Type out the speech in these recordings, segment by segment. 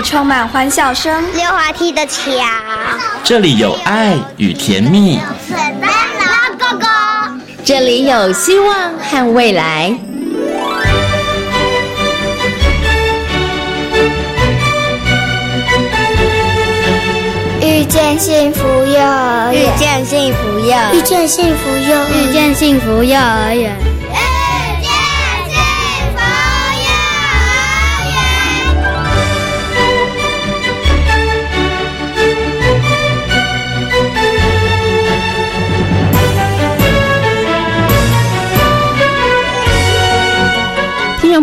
里充满欢笑声，溜滑梯的桥，这里有爱与甜蜜，水灯笼哥哥，这里有希望和未来。遇见幸福幼儿园，遇见幸福幼儿遇见幸福幼遇见幸福幼儿园。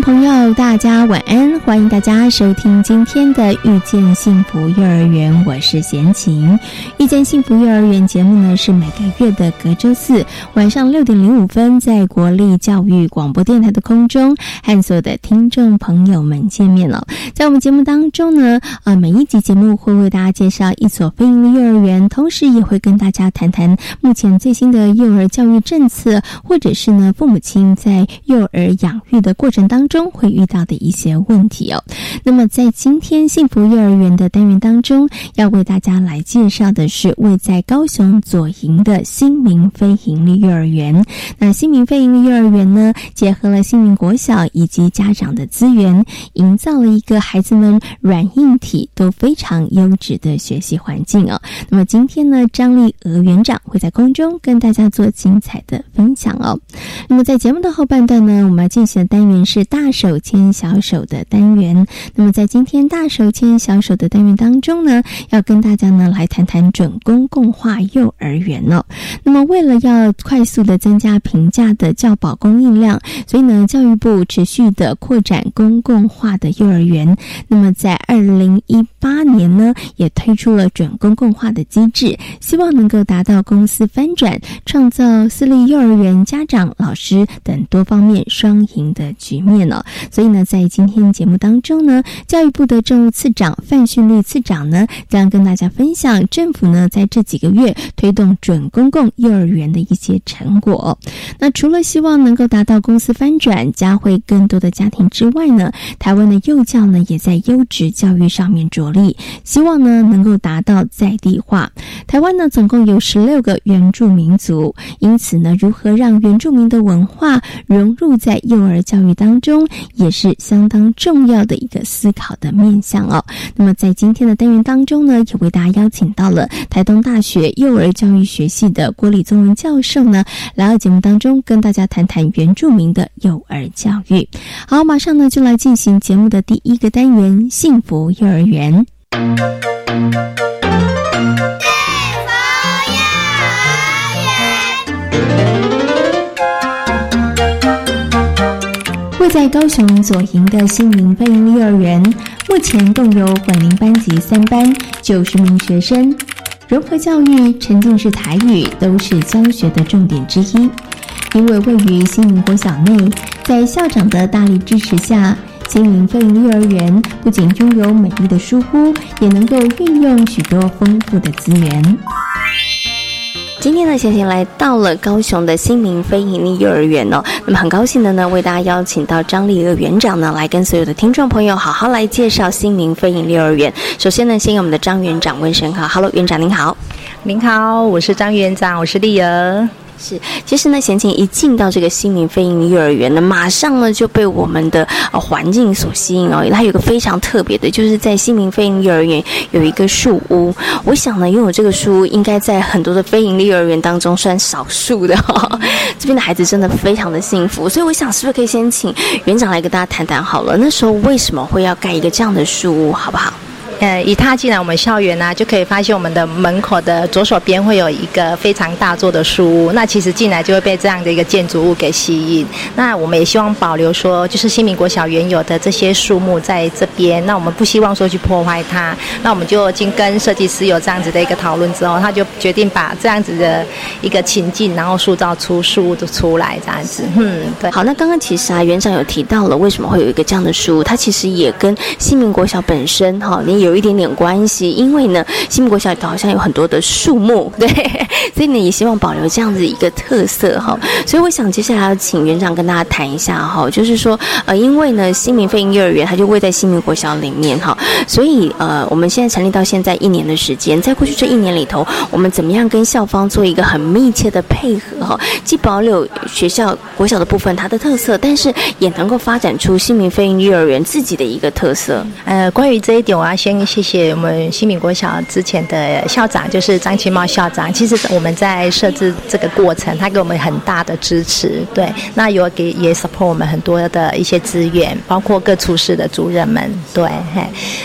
朋友，大家晚安！欢迎大家收听今天的《遇见幸福幼儿园》，我是贤琴。《遇见幸福幼儿园》节目呢，是每个月的隔周四晚上六点零五分，在国立教育广播电台的空中和所有的听众朋友们见面了。在我们节目当中呢，呃，每一集节目会为大家介绍一所非营利幼儿园，同时也会跟大家谈谈目前最新的幼儿教育政策，或者是呢，父母亲在幼儿养育的过程当中。中会遇到的一些问题哦。那么，在今天幸福幼儿园的单元当中，要为大家来介绍的是位在高雄左营的新民非营利幼儿园。那新民非营利幼儿园呢，结合了新民国小以及家长的资源，营造了一个孩子们软硬体都非常优质的学习环境哦。那么今天呢，张丽娥园长会在空中跟大家做精彩的分享哦。那么在节目的后半段呢，我们要进行的单元是大。大手牵小手的单元，那么在今天大手牵小手的单元当中呢，要跟大家呢来谈谈准公共化幼儿园哦。那么为了要快速的增加平价的教保供应量，所以呢，教育部持续的扩展公共化的幼儿园。那么在二零一八年呢，也推出了准公共化的机制，希望能够达到公司翻转，创造私立幼儿园家长、老师等多方面双赢的局面哦。所以呢，在今天节目当中呢，教育部的政务次长范训丽次长呢，将跟大家分享政府呢在这几个月推动准公共幼儿园的一些成果。那除了希望能够达到公司翻转，加会更多的家庭之外呢，台湾的幼教呢也在优质教育上面着力，希望呢能够达到在地化。台湾呢总共有十六个原住民族，因此呢，如何让原住民的文化融入在幼儿教育当中？也是相当重要的一个思考的面向哦。那么在今天的单元当中呢，也为大家邀请到了台东大学幼儿教育学系的郭立宗文教授呢，来到节目当中跟大家谈谈原住民的幼儿教育。好，马上呢就来进行节目的第一个单元——幸福幼儿园。在高雄左营的新民飞鹰幼儿园，目前共有混龄班级三班，九十名学生。融合教育、沉浸式台语都是教学的重点之一。因为位于新民国小内，在校长的大力支持下，新民飞鹰幼儿园不仅拥有美丽的书屋，也能够运用许多丰富的资源。今天呢，贤贤来到了高雄的新民非盈利幼儿园哦。那么很高兴的呢，为大家邀请到张丽娥园长呢，来跟所有的听众朋友好好来介绍新民非盈利幼儿园。首先呢，先给我们的张园长问声好，Hello，园长您好。您好，我是张园长，我是丽娥。是，其实呢，贤琴一进到这个新民飞鹰幼儿园呢，马上呢就被我们的呃环境所吸引哦。它有个非常特别的，就是在新民飞鹰幼儿园有一个树屋。我想呢，拥有这个树屋，应该在很多的非营利幼儿园当中算少数的。这边的孩子真的非常的幸福，所以我想，是不是可以先请园长来跟大家谈谈好了？那时候为什么会要盖一个这样的树屋，好不好？呃，一踏进来我们校园呢，就可以发现我们的门口的左手边会有一个非常大座的书屋。那其实进来就会被这样的一个建筑物给吸引。那我们也希望保留说，就是新民国小原有的这些树木在这边。那我们不希望说去破坏它。那我们就经跟设计师有这样子的一个讨论之后，他就决定把这样子的一个情境，然后塑造出树屋的出来这样子。嗯，对。好，那刚刚其实啊，园长有提到了为什么会有一个这样的书屋，它其实也跟新民国小本身哈，你有。有一点点关系，因为呢，新民国小好像有很多的树木，对，所以呢也希望保留这样子一个特色哈。所以我想接下来要请园长跟大家谈一下哈，就是说呃，因为呢新民飞鹰幼儿园它就位在新民国小里面哈，所以呃我们现在成立到现在一年的时间，在过去这一年里头，我们怎么样跟校方做一个很密切的配合哈，既保留学校国小的部分它的特色，但是也能够发展出新民飞鹰幼儿园自己的一个特色。呃，关于这一点，我要先谢谢我们新民国小之前的校长，就是张其茂校长。其实我们在设置这个过程，他给我们很大的支持。对，那有给也 support 我们很多的一些资源，包括各处室的主任们。对，嘿，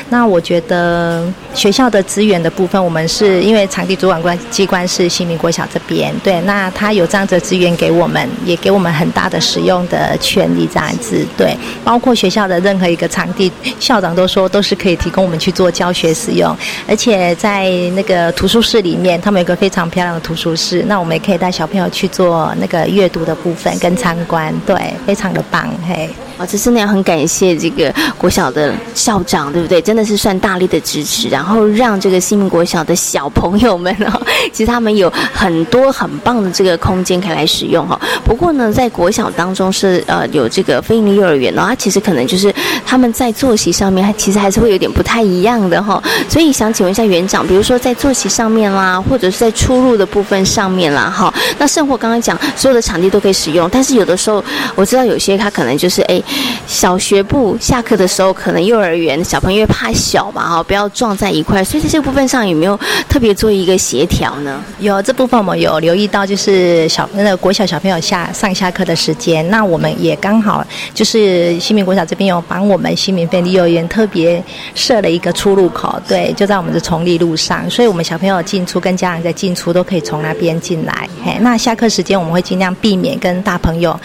那我觉得学校的资源的部分，我们是因为场地主管关机关是新民国小这边，对，那他有这样子的资源给我们，也给我们很大的使用的权利，这样子。对，包括学校的任何一个场地，校长都说都是可以提供我们去做做教学使用，而且在那个图书室里面，他们有个非常漂亮的图书室，那我们也可以带小朋友去做那个阅读的部分跟参观，对，非常的棒，嘿。哦，这真的要很感谢这个国小的校长，对不对？真的是算大力的支持，然后让这个新民国小的小朋友们哦，其实他们有很多很棒的这个空间可以来使用哈。不过呢，在国小当中是呃有这个非营利幼儿园呢，它其实可能就是他们在作息上面，其实还是会有点不太一样的哈。所以想请问一下园长，比如说在作息上面啦，或者是在出入的部分上面啦，哈，那生活刚刚讲所有的场地都可以使用，但是有的时候我知道有些他可能就是哎。小学部下课的时候，可能幼儿园小朋友怕小嘛，哈，不要撞在一块，所以在这个部分上有没有特别做一个协调呢？有这部分我们有留意到，就是小那个国小小朋友下上下课的时间，那我们也刚好就是新民国小这边有帮我们新民便利幼儿园特别设了一个出入口，对，就在我们的崇礼路上，所以我们小朋友进出跟家长在进出都可以从那边进来。嘿，那下课时间我们会尽量避免跟大朋友。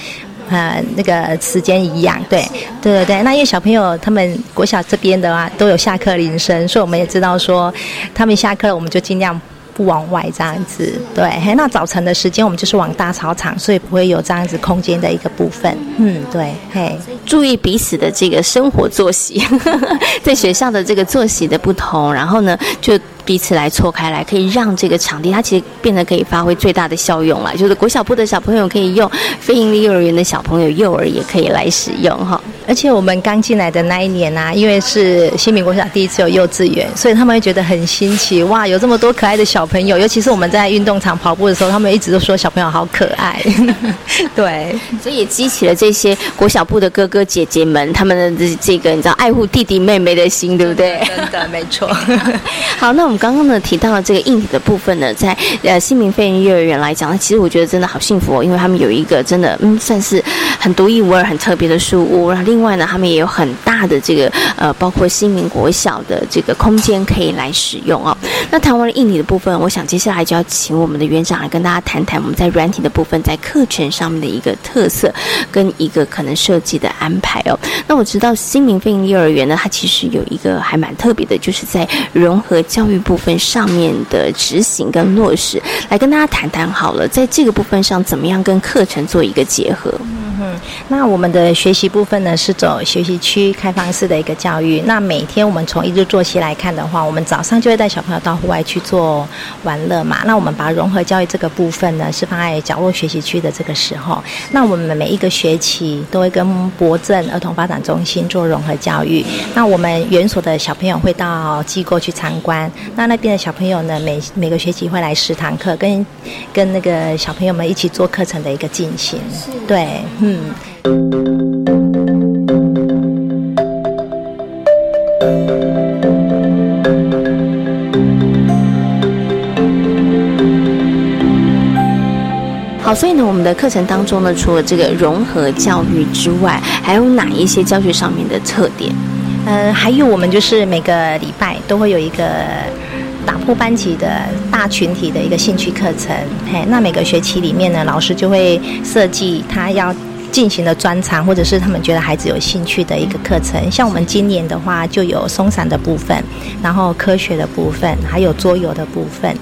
呃，那个时间一样，对，对对对。那因为小朋友他们国小这边的话，都有下课铃声，所以我们也知道说，他们下课我们就尽量不往外这样子。对，那早晨的时间我们就是往大操场，所以不会有这样子空间的一个部分。嗯，对，嘿，注意彼此的这个生活作息，在学校的这个作息的不同，然后呢，就。彼此来错开来，可以让这个场地它其实变得可以发挥最大的效用了。就是国小部的小朋友可以用，非营利幼儿园的小朋友幼儿也可以来使用哈。而且我们刚进来的那一年啊，因为是新民国小第一次有幼稚园，所以他们会觉得很新奇哇，有这么多可爱的小朋友。尤其是我们在运动场跑步的时候，他们一直都说小朋友好可爱。对，所以也激起了这些国小部的哥哥姐姐们他们的这这个你知道爱护弟弟妹妹的心，对不对？真的没错。好，那我们。刚刚呢提到了这个硬体的部分呢，在呃新民飞行幼儿园来讲呢，其实我觉得真的好幸福哦，因为他们有一个真的嗯算是很独一无二、很特别的书屋。然后另外呢，他们也有很大的这个呃，包括新民国小的这个空间可以来使用哦。那谈完了硬体的部分，我想接下来就要请我们的园长来跟大家谈谈我们在软体的部分，在课程上面的一个特色跟一个可能设计的安排哦。那我知道新民飞行幼儿园呢，它其实有一个还蛮特别的，就是在融合教育。部分上面的执行跟落实，来跟大家谈谈好了，在这个部分上怎么样跟课程做一个结合？嗯，那我们的学习部分呢是走学习区开放式的一个教育。那每天我们从一日作息来看的话，我们早上就会带小朋友到户外去做玩乐嘛。那我们把融合教育这个部分呢是放在角落学习区的这个时候。那我们每一个学期都会跟博正儿童发展中心做融合教育。那我们园所的小朋友会到机构去参观。那那边的小朋友呢，每每个学期会来十堂课，跟跟那个小朋友们一起做课程的一个进行。对，嗯。好，所以呢，我们的课程当中呢，除了这个融合教育之外，还有哪一些教学上面的特点？嗯，还有我们就是每个礼拜都会有一个。打破班级的大群体的一个兴趣课程，嘿，那每个学期里面呢，老师就会设计他要进行的专长，或者是他们觉得孩子有兴趣的一个课程。像我们今年的话，就有松散的部分，然后科学的部分，还有桌游的部分。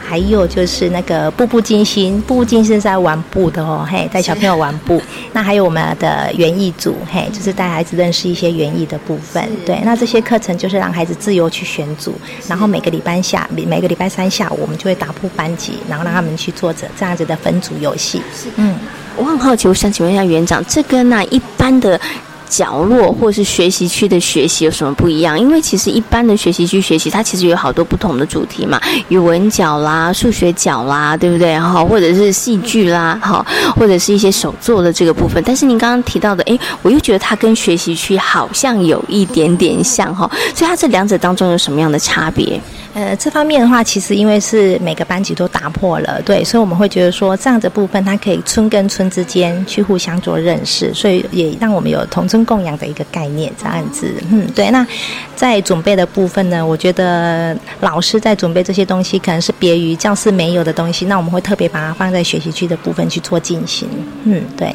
还有就是那个步步惊心，步步惊心是在玩步的哦，嘿，带小朋友玩步。那还有我们的园艺组，嘿，就是带孩子认识一些园艺的部分。对，那这些课程就是让孩子自由去选组，然后每个礼拜下每每个礼拜三下午，我们就会打破班级，然后让他们去做着这样子的分组游戏。嗯，我很好奇，我想请问一下园长，这跟那一般的。角落或是学习区的学习有什么不一样？因为其实一般的学习区学习，它其实有好多不同的主题嘛，语文角啦、数学角啦，对不对？哈，或者是戏剧啦，哈，或者是一些手作的这个部分。但是您刚刚提到的，哎，我又觉得它跟学习区好像有一点点像哈，所以它这两者当中有什么样的差别？呃，这方面的话，其实因为是每个班级都打破了，对，所以我们会觉得说这样的部分，它可以村跟村之间去互相做认识，所以也让我们有同村共养的一个概念，这样子，嗯，对。那在准备的部分呢，我觉得老师在准备这些东西，可能是别于教室没有的东西，那我们会特别把它放在学习区的部分去做进行，嗯，对。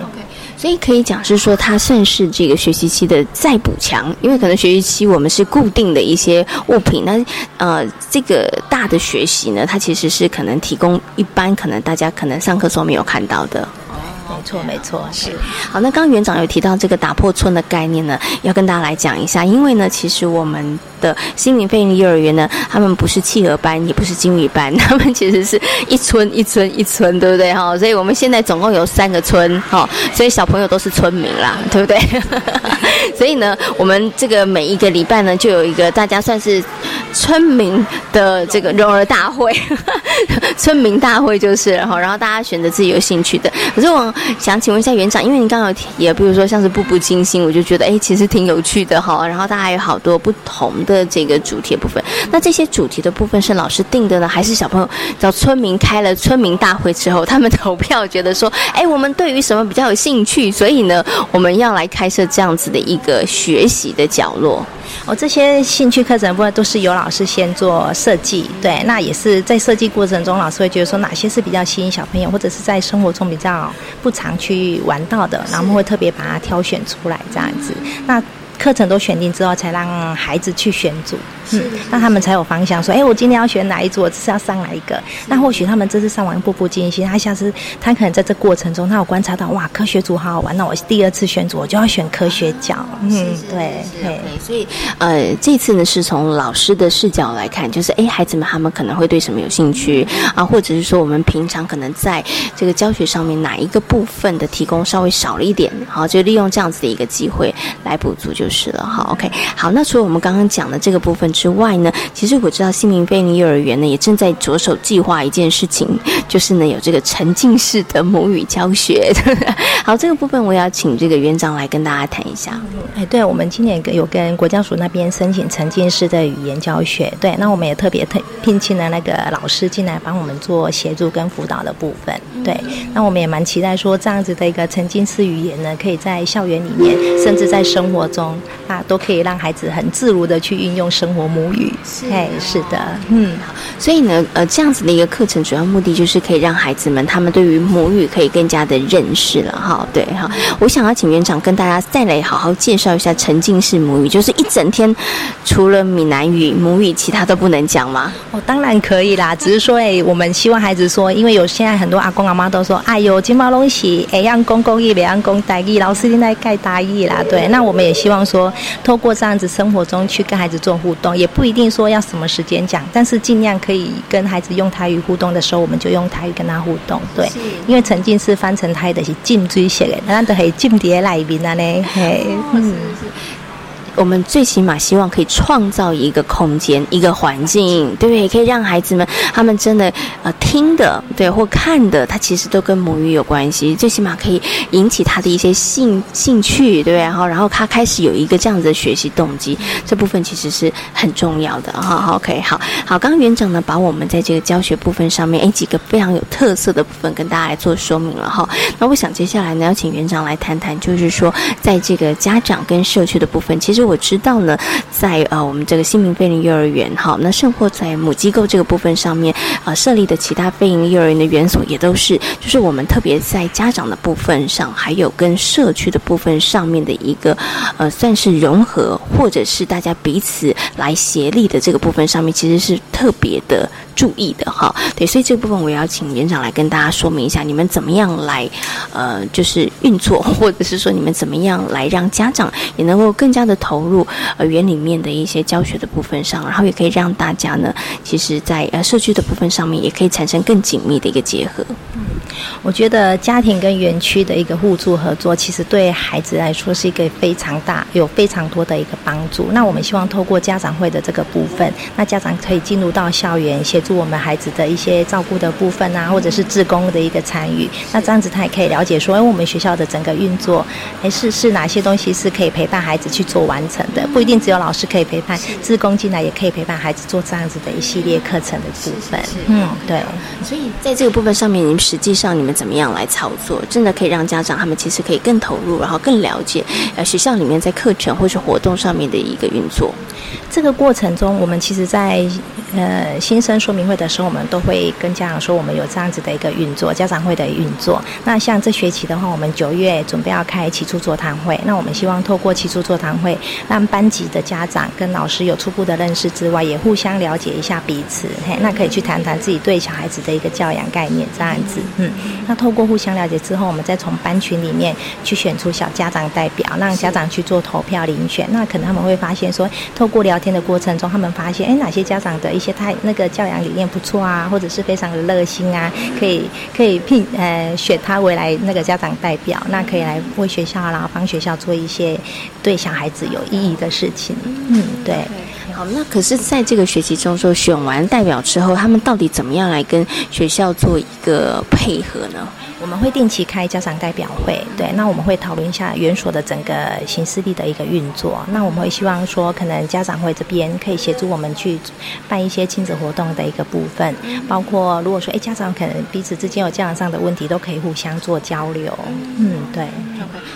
所以可以讲是说，它算是这个学习期的再补强，因为可能学习期我们是固定的一些物品，那呃，这个大的学习呢，它其实是可能提供一般可能大家可能上课时候没有看到的。没错，没错，是好。那刚刚园长有提到这个打破村的概念呢，要跟大家来讲一下，因为呢，其实我们。的新民飞营幼儿园呢，他们不是企鹅班，也不是金鱼班，他们其实是一村一村一村，对不对哈？所以我们现在总共有三个村哈，所以小朋友都是村民啦，对不对？所以呢，我们这个每一个礼拜呢，就有一个大家算是村民的这个幼儿大会，村民大会就是哈，然后大家选择自己有兴趣的。可是我想请问一下园长，因为你刚刚有也比如说像是步步惊心，我就觉得哎，其实挺有趣的哈。然后大家有好多不同的。的这个主题部分，那这些主题的部分是老师定的呢，还是小朋友找村民开了村民大会之后，他们投票觉得说，哎，我们对于什么比较有兴趣，所以呢，我们要来开设这样子的一个学习的角落。哦，这些兴趣课程部分都是由老师先做设计，对，那也是在设计过程中，老师会觉得说哪些是比较吸引小朋友，或者是在生活中比较不常去玩到的，然后会特别把它挑选出来这样子。那课程都选定之后，才让孩子去选组。嗯，那他们才有方向，说，哎，我今天要选哪一组，我这次要上哪一个？那或许他们这次上完步步惊心，他下次他可能在这过程中，他有观察到，哇，科学组好好玩，那我第二次选组，我就要选科学角。嗯，对对。所以，呃，这次呢是从老师的视角来看，就是，哎，孩子们他们可能会对什么有兴趣啊？或者是说，我们平常可能在这个教学上面哪一个部分的提供稍微少了一点，好，就利用这样子的一个机会来补足就是了。哈，OK，好，那除了我们刚刚讲的这个部分。之外呢，其实我知道新民贝尼幼儿园呢也正在着手计划一件事情，就是呢有这个沉浸式的母语教学。好，这个部分我要请这个园长来跟大家谈一下。哎，对，我们今年有跟国家署那边申请沉浸式的语言教学。对，那我们也特别特聘请了那个老师进来帮我们做协助跟辅导的部分。对，那我们也蛮期待说这样子的一个沉浸式语言呢，可以在校园里面，甚至在生活中啊，都可以让孩子很自如的去运用生活。母语，哎，是的，嗯，所以呢，呃，这样子的一个课程，主要目的就是可以让孩子们他们对于母语可以更加的认识了，哈，对，哈，我想要请园长跟大家再来好好介绍一下沉浸式母语，就是一整天除了闽南语母语，其他都不能讲吗？哦，当然可以啦，只是说，哎，我们希望孩子说，因为有现在很多阿公阿妈都说，哎呦，金毛东西，哎，让公公义，别让公大义，老师应该盖大意啦，对，那我们也希望说，透过这样子生活中去跟孩子做互动。也不一定说要什么时间讲，但是尽量可以跟孩子用台语互动的时候，我们就用台语跟他互动。对，因为沉浸式翻成台的是浸水写的，那都系浸碟内面啊呢，嘿，嗯。我们最起码希望可以创造一个空间、一个环境，对不对？可以让孩子们他们真的呃听的，对或看的，他其实都跟母语有关系。最起码可以引起他的一些兴兴趣，对不对？然后，然后他开始有一个这样子的学习动机，这部分其实是很重要的。哈，OK，好好。刚刚园长呢，把我们在这个教学部分上面，诶几个非常有特色的部分跟大家来做说明了哈。那我想接下来呢，要请园长来谈谈，就是说在这个家长跟社区的部分，其实。我知道呢，在呃我们这个新民飞林幼儿园哈，那甚或在母机构这个部分上面啊设立的其他飞林幼儿园的园所也都是，就是我们特别在家长的部分上，还有跟社区的部分上面的一个呃算是融合，或者是大家彼此来协力的这个部分上面，其实是特别的注意的哈。对，所以这部分我也要请园长来跟大家说明一下，你们怎么样来呃，就是运作，或者是说你们怎么样来让家长也能够更加的投入呃园里面的一些教学的部分上，然后也可以让大家呢，其实在呃社区的部分上面也可以产生更紧密的一个结合。我觉得家庭跟园区的一个互助合作，其实对孩子来说是一个非常大、有非常多的一个帮助。那我们希望透过家长会的这个部分，那家长可以进入到校园，协助我们孩子的一些照顾的部分啊，或者是志工的一个参与。那这样子他也可以了解说，哎，我们学校的整个运作，哎，是是哪些东西是可以陪伴孩子去做完成的？不一定只有老师可以陪伴，志工进来也可以陪伴孩子做这样子的一系列课程的部分。嗯，对。所以在这个部分上面，你们实际上你们怎么样来操作？真的可以让家长他们其实可以更投入，然后更了解呃学校里面在课程或是活动上面的一个运作。这个过程中，我们其实，在呃新生说明会的时候，我们都会跟家长说，我们有这样子的一个运作，家长会的运作。那像这学期的话，我们九月准备要开起初座谈会，那我们希望透过起初座谈会，让班级的家长跟老师有初步的认识之外，也互相了解一下彼此。嘿，那可以去谈谈自己对小孩子的一个教养概念，这样子。嗯，那透过互相了解之后，我们再从班群里面去选出小家长代表，让家长去做投票遴选。那可能他们会发现说，透过聊天的过程中，他们发现，哎，哪些家长的一些他那个教养理念不错啊，或者是非常的热心啊，可以可以聘呃选他为来那个家长代表，那可以来为学校然后帮学校做一些对小孩子有意义的事情。嗯，对。好，那可是在这个学期中，说选完代表之后，他们到底怎么样来跟学校做一个配合呢？我们会定期开家长代表会，对，那我们会讨论一下园所的整个行事力的一个运作。那我们会希望说，可能家长会这边可以协助我们去办一些亲子活动的一个部分，包括如果说，哎，家长可能彼此之间有教养上的问题，都可以互相做交流。嗯，对。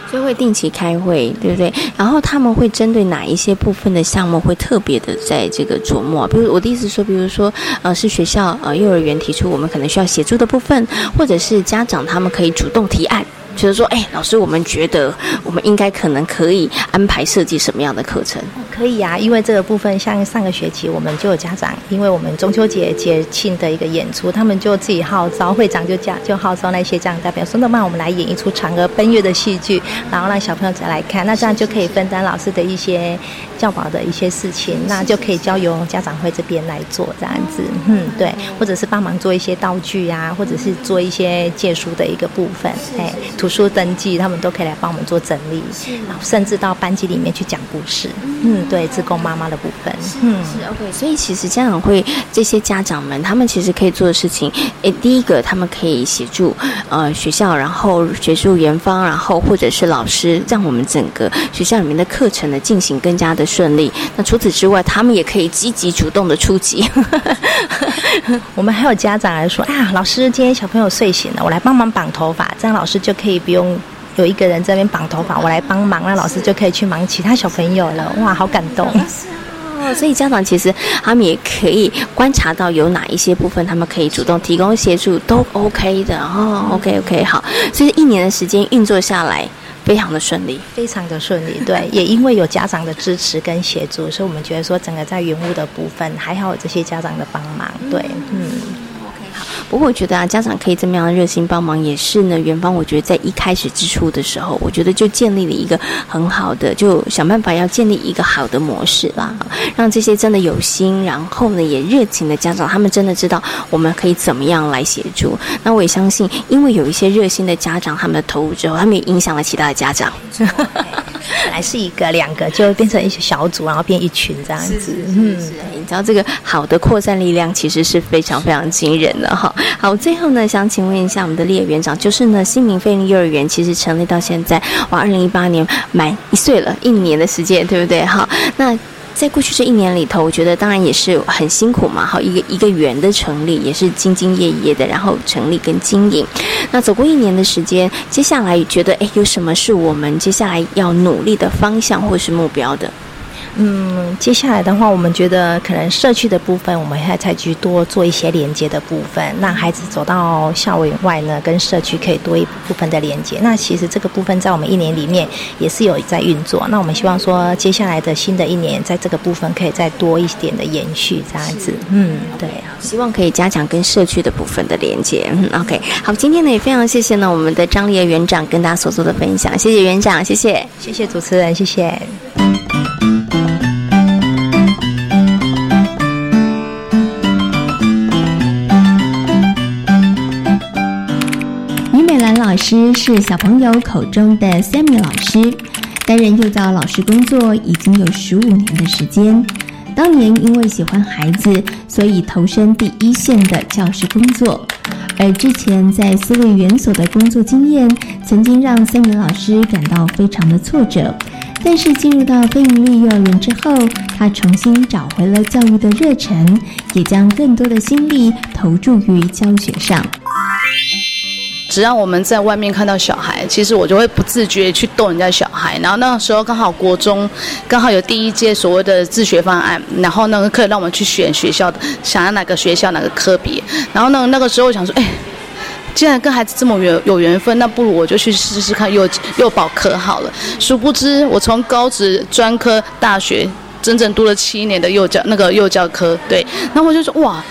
所以会定期开会，对不对？然后他们会针对哪一些部分的项目会特别的在这个琢磨？比如我的意思说，比如说，呃，是学校呃幼儿园提出我们可能需要协助的部分，或者是家长他他们可以主动提案。觉得说，哎，老师，我们觉得我们应该可能可以安排设计什么样的课程？可以啊，因为这个部分，像上个学期我们就有家长，因为我们中秋节节庆的一个演出，他们就自己号召会长就叫就号召那些家长代表说，那么我们来演一出嫦娥奔月的戏剧，然后让小朋友再来看，那这样就可以分担老师的一些教保的一些事情，那就可以交由家长会这边来做这样子，嗯，对，或者是帮忙做一些道具啊，或者是做一些借书的一个部分，哎。图书登记，他们都可以来帮我们做整理，然后甚至到班级里面去讲故事。嗯，对，自贡妈妈的部分。嗯，是 OK。所以其实家长会这些家长们，他们其实可以做的事情，诶，第一个他们可以协助呃学校，然后学术园方，然后或者是老师，让我们整个学校里面的课程呢进行更加的顺利。那除此之外，他们也可以积极主动的出击。我们还有家长来说，啊，老师今天小朋友睡醒了，我来帮忙绑头发，这样老师就可以。不用有一个人在那边绑头发，我来帮忙，那老师就可以去忙其他小朋友了。哇，好感动！哦，所以家长其实他们也可以观察到有哪一些部分，他们可以主动提供协助，都 OK 的哦。OK OK，好，所以一年的时间运作下来，非常的顺利，非常的顺利。对，也因为有家长的支持跟协助，所以我们觉得说整个在云雾的部分，还好有这些家长的帮忙。对，嗯。不过我觉得啊，家长可以这么样热心帮忙，也是呢。元芳我觉得在一开始之初的时候，我觉得就建立了一个很好的，就想办法要建立一个好的模式啦，让这些真的有心，然后呢也热情的家长，他们真的知道我们可以怎么样来协助。那我也相信，因为有一些热心的家长，他们的投入之后，他们也影响了其他的家长。本来是一个、两个，就变成一些小组，然后变一群这样子。嗯，你知道这个好的扩散力量其实是非常非常惊人的哈。好，最后呢，想请问一下我们的列园长，就是呢，新民飞利幼儿园其实成立到现在，哇，二零一八年满一岁了，一年的时间，对不对？好，那。在过去这一年里头，我觉得当然也是很辛苦嘛。好，一个一个园的成立也是兢兢业业的，然后成立跟经营。那走过一年的时间，接下来觉得哎，有什么是我们接下来要努力的方向或是目标的？嗯，接下来的话，我们觉得可能社区的部分，我们还采取多做一些连接的部分，让孩子走到校园外呢，跟社区可以多一部分的连接。那其实这个部分在我们一年里面也是有在运作。那我们希望说，接下来的新的一年，在这个部分可以再多一点的延续，这样子。嗯，对啊，希望可以加强跟社区的部分的连接。嗯，OK，好，今天呢也非常谢谢呢我们的张丽园长跟大家所做的分享，谢谢园长，谢谢，谢谢主持人，谢谢。师是小朋友口中的 Sammy 老师，担任幼教老师工作已经有十五年的时间。当年因为喜欢孩子，所以投身第一线的教师工作。而之前在私立园所的工作经验，曾经让 Sammy 老师感到非常的挫折。但是进入到非营利幼儿园之后，他重新找回了教育的热忱，也将更多的心力投注于教学上。只要我们在外面看到小孩，其实我就会不自觉去逗人家小孩。然后那个时候刚好国中刚好有第一届所谓的自学方案，然后那个课让我们去选学校的，想要哪个学校哪个科别。然后呢那个时候我想说，哎，既然跟孩子这么缘有缘分，那不如我就去试试看幼幼保科好了。殊不知我从高职、专科、大学，整整读了七年的幼教那个幼教科，对。那我就说哇，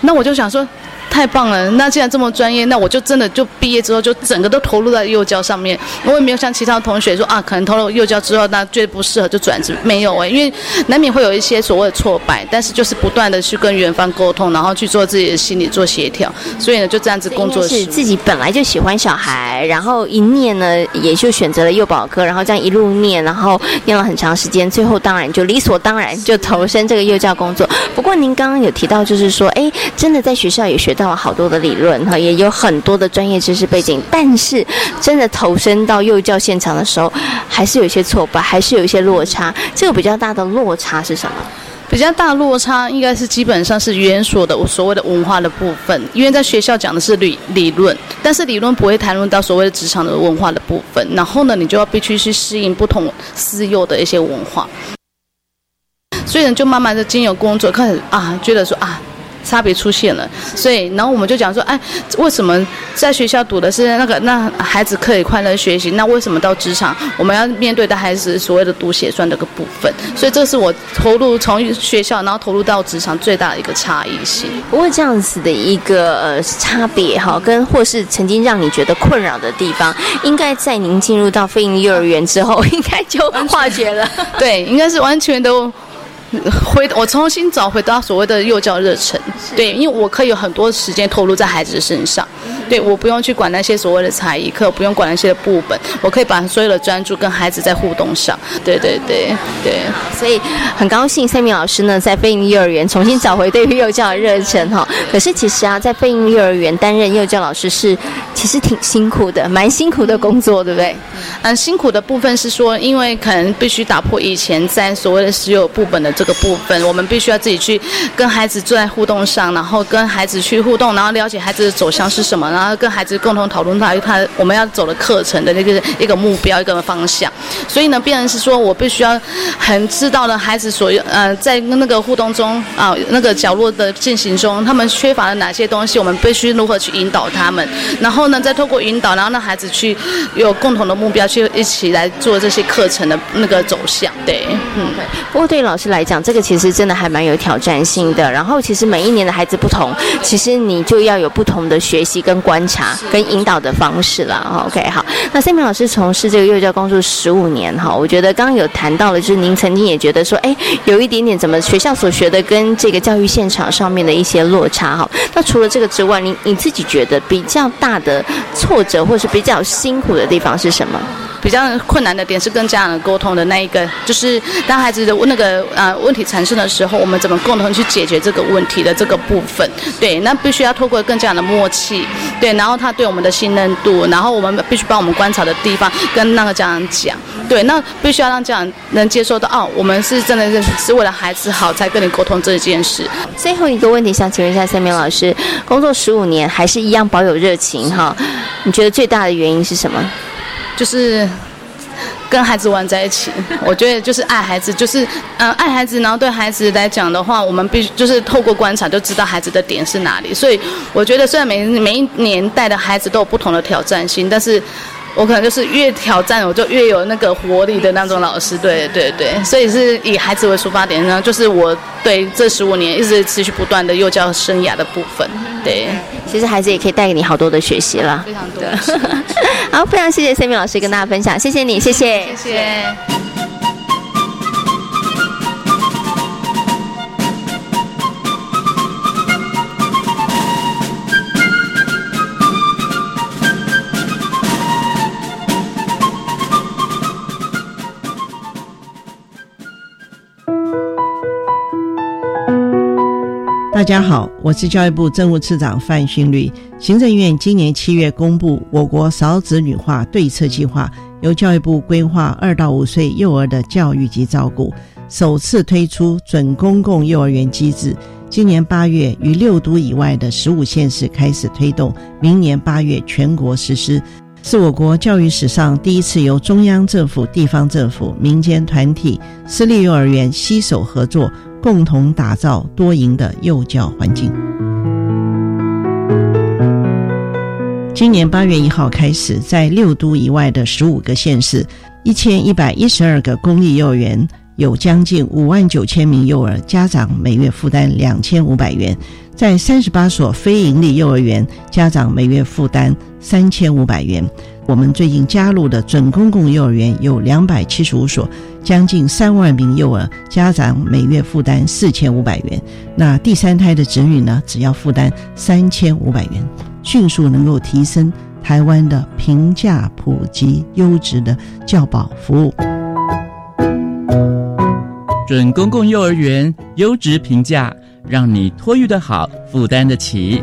那我就想说。太棒了！那既然这么专业，那我就真的就毕业之后就整个都投入在幼教上面。我也没有像其他同学说啊，可能投入幼教之后，那觉得不适合就转职。没有哎，因为难免会有一些所谓的挫败，但是。就是。不断的去跟园方沟通，然后去做自己的心理做协调。所以呢，就这样子工作是。自己本来就喜欢小孩，然后一念呢也就选择了幼保科，然后这样一路念，然后念了很长时间，最后当然就理所当然就投身这个幼教工作。不过您刚刚有提到，就是。说，哎，真的在学校也学。到了好多的理论哈，也有很多的专业知识背景，但是真的投身到幼教现场的时候，还是有一些挫败，还是有一些落差。这个比较大的落差是什么？比较大落差应该是基本上是园所的所谓的文化的部分，因为在学校讲的是理理论，但是理论不会谈论到所谓的职场的文化的部分。然后呢，你就要必须去适应不同私幼的一些文化，所以呢，就慢慢的经由工作开始啊，觉得说啊。差别出现了，所以然后我们就讲说，哎，为什么在学校读的是那个，那孩子可以快乐学习，那为什么到职场我们要面对的还是所谓的读写算这个部分？所以这是我投入从学校然后投入到职场最大的一个差异性。不过这样子的一个呃差别哈，跟或是曾经让你觉得困扰的地方，应该在您进入到飞鹰幼儿园之后，应该就化解了。对，应该是完全都。回我重新找回到所谓的幼教热忱，对，因为我可以有很多时间投入在孩子身上，对，我不用去管那些所谓的才艺课，不用管那些部本，我可以把所有的专注跟孩子在互动上，对对对对。所以很高兴赛明老师呢在飞鹰幼儿园重新找回对于幼教的热忱哈。可是其实啊，在飞鹰幼儿园担任幼教老师是其实挺辛苦的，蛮辛苦的工作，对不对？嗯，辛苦的部分是说，因为可能必须打破以前在所谓的实有部本的。这个部分，我们必须要自己去跟孩子坐在互动上，然后跟孩子去互动，然后了解孩子的走向是什么，然后跟孩子共同讨论他他我们要走的课程的那个一个目标一个方向。所以呢，变成是说我必须要很知道了孩子所有呃在那个互动中啊那个角落的进行中，他们缺乏了哪些东西，我们必须如何去引导他们。然后呢，再透过引导，然后让孩子去有共同的目标，去一起来做这些课程的那个走向。对，嗯，不过对老师来。讲这个其实真的还蛮有挑战性的，然后其实每一年的孩子不同，其实你就要有不同的学习跟观察跟引导的方式了。OK，好，那三明老师从事这个幼教工作十五年哈，我觉得刚刚有谈到了，就是您曾经也觉得说，哎，有一点点怎么学校所学的跟这个教育现场上面的一些落差哈。那除了这个之外，你你自己觉得比较大的挫折或是比较辛苦的地方是什么？比较困难的点是跟家长沟通的那一个，就是当孩子的那个呃问题产生的时候，我们怎么共同去解决这个问题的这个部分。对，那必须要透过更加的默契，对，然后他对我们的信任度，然后我们必须把我们观察的地方跟那个家长讲，对，那必须要让家长能接受到，哦，我们是真的是是为了孩子好才跟你沟通这件事。最后一个问题想请问一下三明老师，工作十五年还是一样保有热情哈？你觉得最大的原因是什么？就是跟孩子玩在一起。我觉得就是爱孩子，就是嗯爱孩子，然后对孩子来讲的话，我们必须就是透过观察就知道孩子的点是哪里。所以我觉得虽然每每一年带的孩子都有不同的挑战性，但是。我可能就是越挑战，我就越有那个活力的那种老师，对对对，所以是以孩子为出发点呢，就是我对这十五年一直持续不断的幼教生涯的部分，对，其实孩子也可以带给你好多的学习了，非常多。好，非常谢谢 Sammy 老师跟大家分享，谢谢你，谢谢，谢谢。家好，我是教育部政务次长范训律。行政院今年七月公布我国少子女化对策计划，由教育部规划二到五岁幼儿的教育及照顾，首次推出准公共幼儿园机制。今年八月于六都以外的十五县市开始推动，明年八月全国实施，是我国教育史上第一次由中央政府、地方政府、民间团体、私立幼儿园携手合作。共同打造多赢的幼教环境。今年八月一号开始，在六都以外的十五个县市，一千一百一十二个公立幼儿园，有将近五万九千名幼儿家长每月负担两千五百元；在三十八所非营利幼儿园，家长每月负担三千五百元。我们最近加入的准公共幼儿园有两百七十五所，将近三万名幼儿家长每月负担四千五百元。那第三胎的子女呢，只要负担三千五百元，迅速能够提升台湾的平价、普及、优质的教保服务。准公共幼儿园优质评价，让你托育的好，负担得起。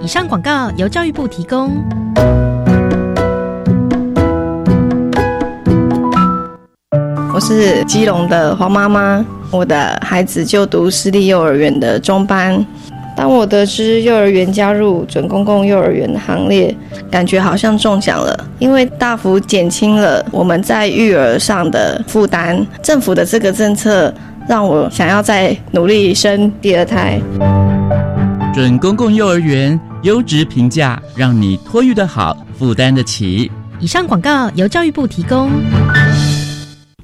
以上广告由教育部提供。是基隆的黄妈妈，我的孩子就读私立幼儿园的中班。当我得知幼儿园加入准公共幼儿园的行列，感觉好像中奖了，因为大幅减轻了我们在育儿上的负担。政府的这个政策让我想要再努力生第二胎。准公共幼儿园。优质评价，让你托育的好，负担得起。以上广告由教育部提供。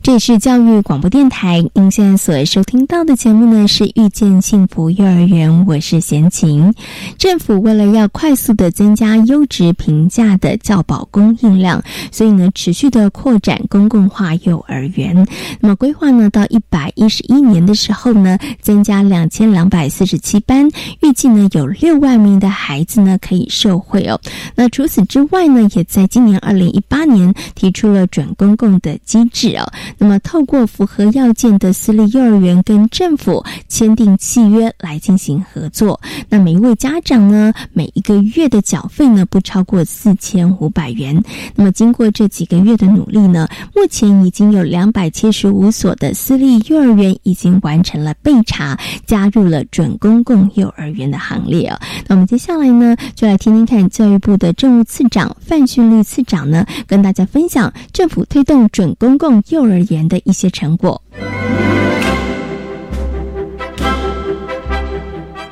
这里是教育广播电台，您现在所收听到的节目呢是遇见幸福幼儿园，我是贤琴。政府为了要快速的增加优质平价的教保供应量，所以呢持续的扩展公共化幼儿园。那么规划呢到一百一十一年的时候呢，增加两千两百四十七班，预计呢有六万名的孩子呢可以受惠哦。那除此之外呢，也在今年二零一八年提出了准公共的机制哦。那么，透过符合要件的私立幼儿园跟政府签订契约来进行合作。那每一位家长呢，每一个月的缴费呢不超过四千五百元。那么，经过这几个月的努力呢，目前已经有两百七十五所的私立幼儿园已经完成了备查，加入了准公共幼儿园的行列哦。那我们接下来呢，就来听听看教育部的政务次长范训律次长呢，跟大家分享政府推动准公共幼儿。研的一些成果。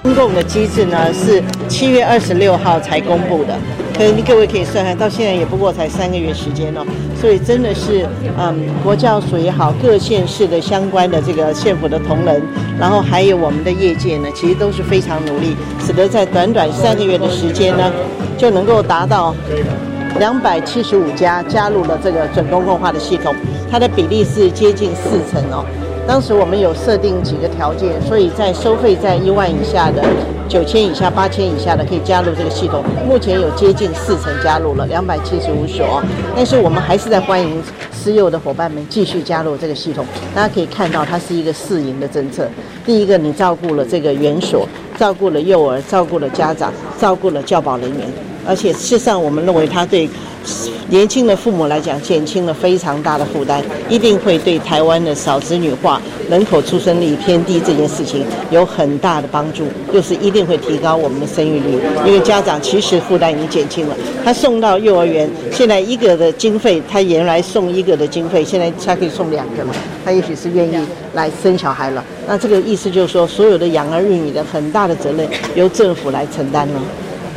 公共的机制呢是七月二十六号才公布的，可能各位可以算算，到现在也不过才三个月时间哦，所以真的是嗯，国教署也好，各县市的相关的这个县府的同仁，然后还有我们的业界呢，其实都是非常努力，使得在短短三个月的时间呢，就能够达到两百七十五家加入了这个准公共化的系统。它的比例是接近四成哦。当时我们有设定几个条件，所以在收费在一万以下的、九千以下、八千以下的可以加入这个系统。目前有接近四成加入了，两百七十五所。但是我们还是在欢迎私幼的伙伴们继续加入这个系统。大家可以看到，它是一个试营的政策。第一个，你照顾了这个园所。照顾了幼儿，照顾了家长，照顾了教保人员，而且事实上，我们认为他对年轻的父母来讲，减轻了非常大的负担，一定会对台湾的少子女化、人口出生率偏低这件事情有很大的帮助，就是一定会提高我们的生育率。因为家长其实负担已经减轻了，他送到幼儿园，现在一个的经费，他原来送一个的经费，现在他可以送两个嘛，他也许是愿意来生小孩了。那这个意思就是说，所有的养儿育女的很大的责任由政府来承担了。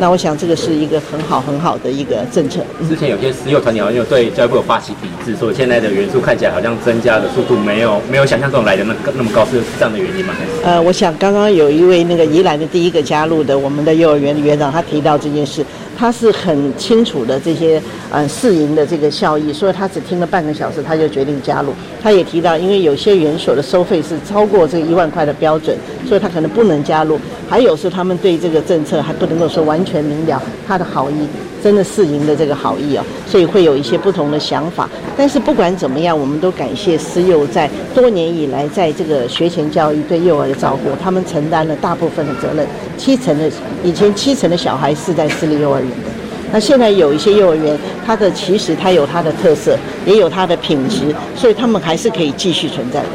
那我想这个是一个很好很好的一个政策。之前有些私幼团体好像有对教育部有发起抵制，说现在的元素看起来好像增加的速度没有没有想象中来的那那么高，是这样的原因吗？呃，我想刚刚有一位那个宜兰的第一个加入的我们的幼儿园的园长，他提到这件事。他是很清楚的这些呃试营的这个效益，所以他只听了半个小时，他就决定加入。他也提到，因为有些园所的收费是超过这一万块的标准，所以他可能不能加入。还有是他们对这个政策还不能够说完全明了他的好意。真的试营的这个好意哦，所以会有一些不同的想法。但是不管怎么样，我们都感谢私幼在多年以来在这个学前教育对幼儿的照顾，他们承担了大部分的责任。七成的以前七成的小孩是在私立幼儿园那现在有一些幼儿园，它的其实它有它的特色，也有它的品质，所以他们还是可以继续存在的。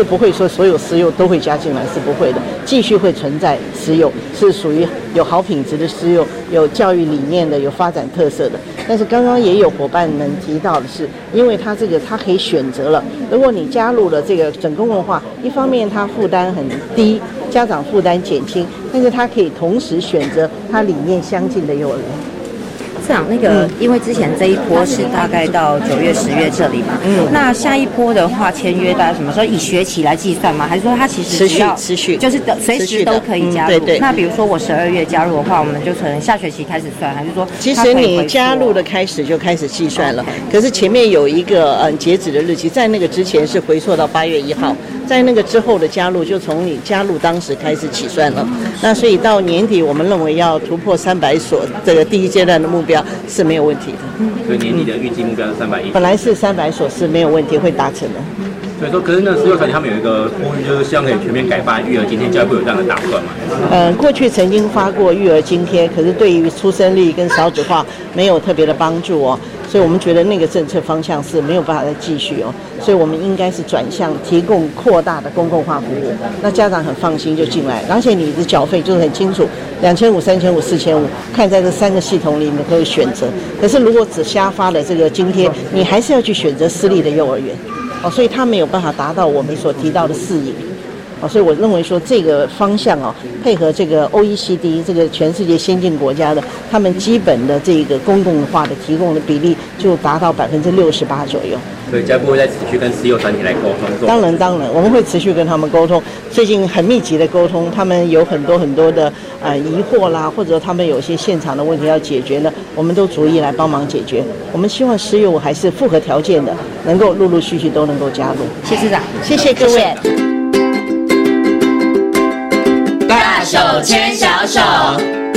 是不会说所有私幼都会加进来，是不会的，继续会存在私幼，是属于有好品质的私幼，有教育理念的，有发展特色的。但是刚刚也有伙伴们提到的是，因为他这个他可以选择了，如果你加入了这个整公文化，一方面他负担很低，家长负担减轻，但是他可以同时选择他理念相近的幼儿园。长，那个因为之前这一波是大概到九月、十月这里嘛，嗯，那下一波的话签约大概什么时候？以学期来计算吗？还是说它其实持续持续就是的随时都可以加入？对对。那比如说我十二月加入的话，我们就从下学期开始算，还是说？其实你加入的开始就开始计算了，可是前面有一个嗯截止的日期，在那个之前是回溯到八月一号，在那个之后的加入就从你加入当时开始起算了。那所以到年底，我们认为要突破三百所这个第一阶段的目标。是没有问题的，所以年底的预计目标是三百亿。本来是三百所是没有问题会达成的。所以说，可是那石油团体他们有一个呼吁，就是希望可以全面改发育儿津贴，教育部有这样的打算吗？嗯，过去曾经发过育儿津贴，可是对于出生率跟少子化没有特别的帮助哦。所以我们觉得那个政策方向是没有办法再继续哦，所以我们应该是转向提供扩大的公共化服务，那家长很放心就进来，而且你的缴费就是很清楚，两千五、三千五、四千五，看在这三个系统里面可以选择。可是如果只瞎发了这个津贴，你还是要去选择私立的幼儿园，哦，所以他没有办法达到我们所提到的视野。啊，所以我认为说这个方向哦，配合这个 OECD 这个全世界先进国家的，他们基本的这个公共化的提供的比例就达到百分之六十八左右。所以，家不会再持续跟私有团体来沟通。当然，当然，我们会持续跟他们沟通，最近很密集的沟通，他们有很多很多的呃疑惑啦，或者他们有些现场的问题要解决呢，我们都逐一来帮忙解决。我们希望私有还是符合条件的，能够陆陆续续都能够加入。谢市长，谢谢各位。手牵小手。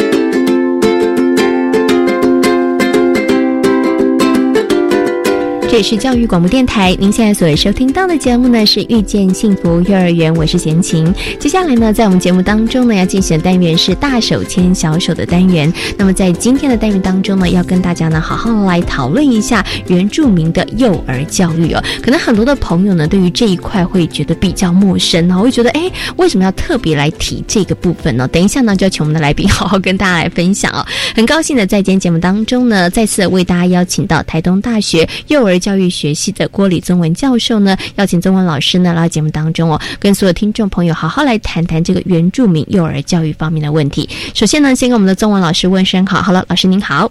这里是教育广播电台，您现在所收听到的节目呢是遇见幸福幼儿园，我是贤琴。接下来呢，在我们节目当中呢，要进行的单元是大手牵小手的单元。那么在今天的单元当中呢，要跟大家呢好好来讨论一下原住民的幼儿教育哦。可能很多的朋友呢，对于这一块会觉得比较陌生呢，会觉得哎，为什么要特别来提这个部分呢？等一下呢，就要请我们的来宾好好跟大家来分享哦。很高兴的在今天节目当中呢，再次为大家邀请到台东大学幼儿。教育学系的郭李宗文教授呢，邀请宗文老师呢来到节目当中哦，跟所有听众朋友好好来谈谈这个原住民幼儿教育方面的问题。首先呢，先跟我们的宗文老师问声好，好了，老师您好。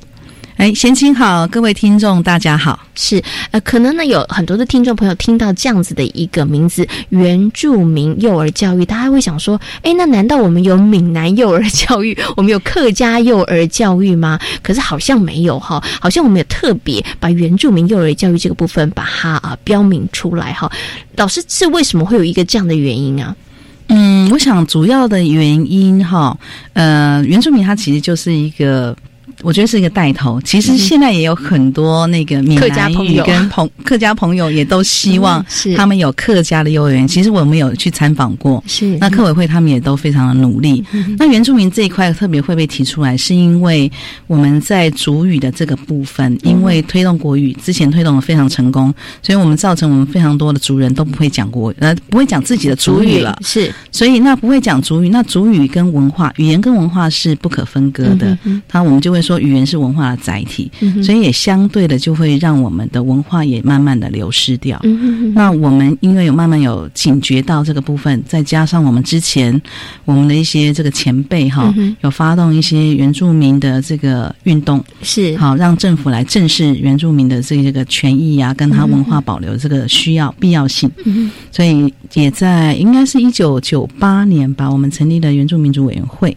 哎，先请好，各位听众大家好。是，呃，可能呢有很多的听众朋友听到这样子的一个名字——原住民幼儿教育，大家会想说：哎，那难道我们有闽南幼儿教育，我们有客家幼儿教育吗？可是好像没有哈，好像我们有特别把原住民幼儿教育这个部分把它啊标明出来哈。老师是为什么会有一个这样的原因啊？嗯，我想主要的原因哈，呃，原住民它其实就是一个。我觉得是一个带头。其实现在也有很多那个闽南语跟朋客家朋友也都希望他们有客家的幼儿园。其实我们有去参访过，是那客委会他们也都非常的努力。那原住民这一块特别会被提出来，是因为我们在主语的这个部分，因为推动国语之前推动的非常成功，所以我们造成我们非常多的族人都不会讲国呃不会讲自己的主语了。是，所以那不会讲主语，那主语跟文化语言跟文化是不可分割的。他我们就会说语言是文化的载体，所以也相对的就会让我们的文化也慢慢的流失掉。那我们因为有慢慢有警觉到这个部分，再加上我们之前我们的一些这个前辈哈，有发动一些原住民的这个运动，是好让政府来正视原住民的这个权益呀，跟他文化保留这个需要必要性。所以也在应该是一九九八年吧，我们成立了原住民族委员会。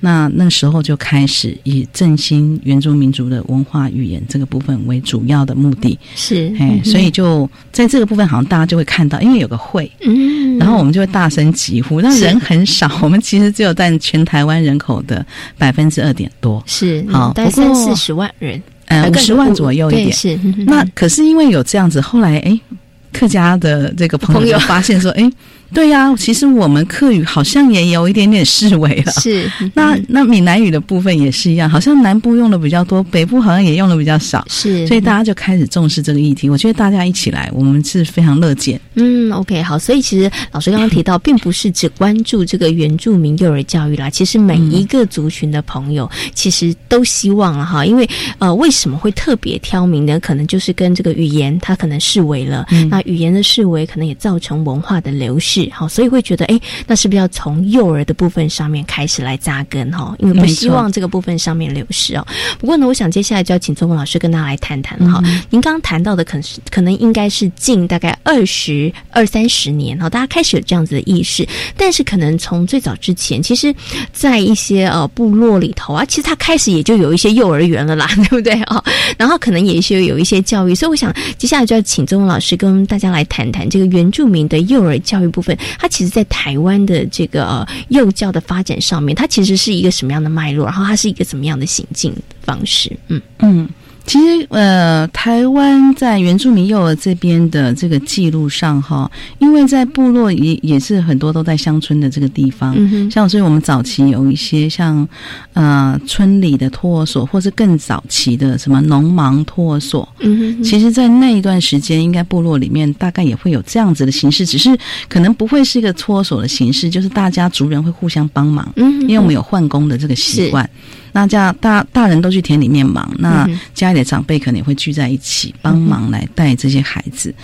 那那时候就开始以振兴原住民族的文化语言这个部分为主要的目的。是，哎，所以就在这个部分，好像大家就会看到，因为有个会，嗯，然后我们就会大声疾呼。那人很少，我们其实只有占全台湾人口的百分之二点多，是好，大概三四十万人，呃，五十万左右一点。是，那可是因为有这样子，后来哎，客家的这个朋友发现说，哎。对呀，其实我们客语好像也有一点点式微了。是，那那闽南语的部分也是一样，好像南部用的比较多，北部好像也用的比较少。是，所以大家就开始重视这个议题。我觉得大家一起来，我们是非常乐见。嗯，OK，好。所以其实老师刚刚提到，并不是只关注这个原住民幼儿教育啦，其实每一个族群的朋友，其实都希望了哈。因为呃，为什么会特别挑明呢？可能就是跟这个语言，它可能视为了，那语言的视为，可能也造成文化的流逝。好，所以会觉得，哎，那是不是要从幼儿的部分上面开始来扎根哈？因为不希望这个部分上面流失哦。不过呢，我想接下来就要请周文老师跟大家来谈谈哈。您刚刚谈到的，可能是可能应该是近大概二十二三十年哈，大家开始有这样子的意识。但是可能从最早之前，其实，在一些呃部落里头啊，其实他开始也就有一些幼儿园了啦，对不对哦？然后可能也是有一些教育。所以我想接下来就要请周文老师跟大家来谈谈这个原住民的幼儿教育部分。它其实，在台湾的这个幼教的发展上面，它其实是一个什么样的脉络？然后它是一个什么样的行进方式？嗯嗯。其实，呃，台湾在原住民幼儿这边的这个记录上，哈，因为在部落也也是很多都在乡村的这个地方，像所以我们早期有一些像呃村里的托儿所，或是更早期的什么农忙托儿所，嗯，其实，在那一段时间，应该部落里面大概也会有这样子的形式，只是可能不会是一个托儿所的形式，就是大家族人会互相帮忙，嗯，因为我们有换工的这个习惯。那这样大大人都去田里面忙，那家里的长辈可能也会聚在一起帮忙来带这些孩子。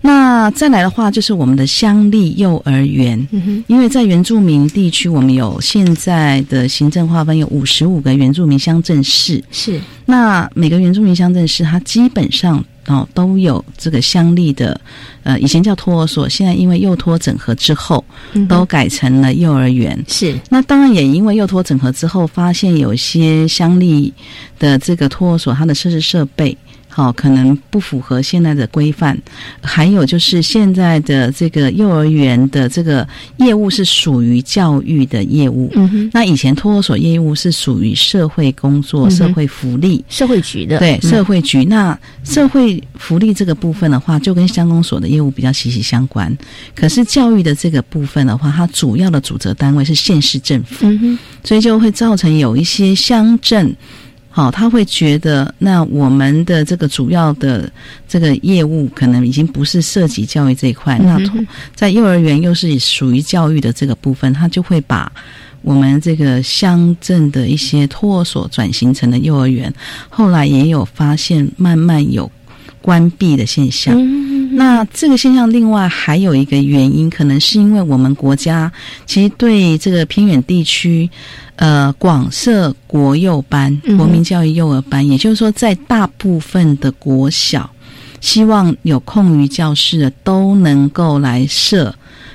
那再来的话，就是我们的乡立幼儿园，因为在原住民地区，我们有现在的行政划分有五十五个原住民乡镇市，是那每个原住民乡镇市，它基本上。哦，都有这个乡立的，呃，以前叫托儿所，现在因为幼托整合之后，都改成了幼儿园。是，那当然也因为幼托整合之后，发现有些乡立的这个托儿所，它的设施设备。哦，可能不符合现在的规范，还有就是现在的这个幼儿园的这个业务是属于教育的业务。嗯哼，那以前托儿所业务是属于社会工作、社会福利、社会局的。对，社会局。那社会福利这个部分的话，就跟乡公所的业务比较息息相关。可是教育的这个部分的话，它主要的主责单位是县市政府。嗯哼，所以就会造成有一些乡镇。好，他会觉得那我们的这个主要的这个业务可能已经不是涉及教育这一块，那在幼儿园又是属于教育的这个部分，他就会把我们这个乡镇的一些托儿所转型成了幼儿园。后来也有发现慢慢有关闭的现象。那这个现象另外还有一个原因，可能是因为我们国家其实对这个偏远地区。呃，广设国幼班、国民教育幼儿班，也就是说，在大部分的国小，希望有空余教室的都能够来设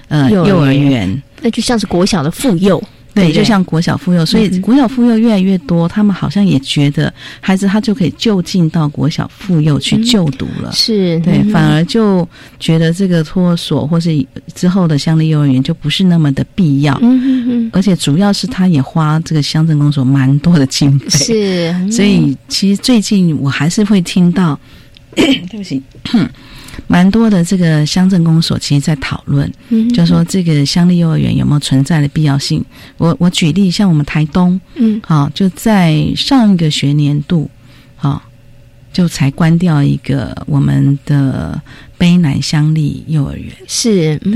呃幼儿园，那就像是国小的妇幼。对，就像国小妇幼，所以国小妇幼越来越多，他们好像也觉得孩子他就可以就近到国小妇幼去就读了，是对，反而就觉得这个托所或是之后的乡立幼儿园就不是那么的必要，嗯嗯而且主要是他也花这个乡镇公所蛮多的经费，是，所以其实最近我还是会听到，对不起。蛮多的这个乡镇公所，其实在讨论，嗯就说这个乡立幼儿园有没有存在的必要性。我我举例，像我们台东，嗯，好，就在上一个学年度，好，就才关掉一个我们的。卑南乡立幼儿园是对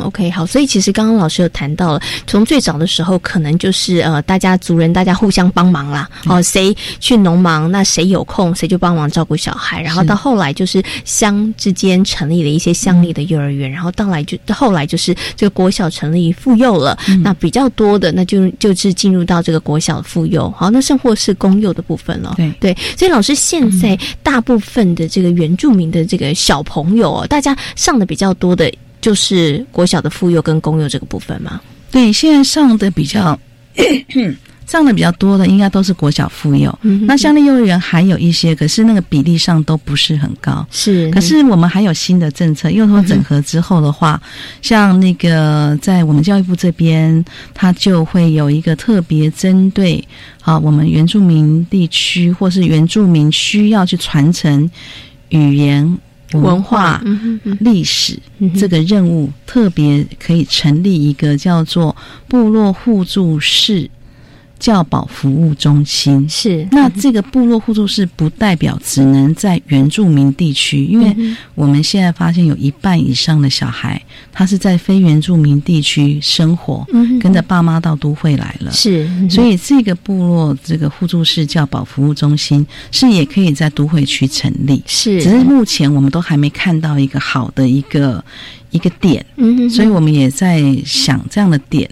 ，OK 好，所以其实刚刚老师有谈到了，从最早的时候，可能就是呃，大家族人大家互相帮忙啦，哦，谁去农忙，那谁有空谁就帮忙照顾小孩，然后到后来就是乡之间成立了一些乡里的幼儿园，然后到来就后来就是这个国小成立妇幼了，那比较多的那就就是进入到这个国小妇幼，好，那甚或是公幼的部分了，对。对，所以老师现在大部分的这个原住民的这个小朋朋友，大家上的比较多的，就是国小的妇幼跟公幼这个部分吗？对，现在上的比较 上的比较多的，应该都是国小妇幼。那乡立幼儿园还有一些，可是那个比例上都不是很高。是，可是我们还有新的政策，幼托整合之后的话，像那个在我们教育部这边，它就会有一个特别针对啊，我们原住民地区或是原住民需要去传承。语言、文化、历史这个任务，特别可以成立一个叫做部落互助室。教保服务中心。是。那这个部落互助是不代表只能在原住民地区，因为我们现在发现有一半以上的小孩，他是在非原住民地区生活，跟着爸妈到都会来了，是，所以这个部落这个互助式教保服务中心是也可以在都会区成立，是，只是目前我们都还没看到一个好的一个一个点，嗯，所以我们也在想这样的点。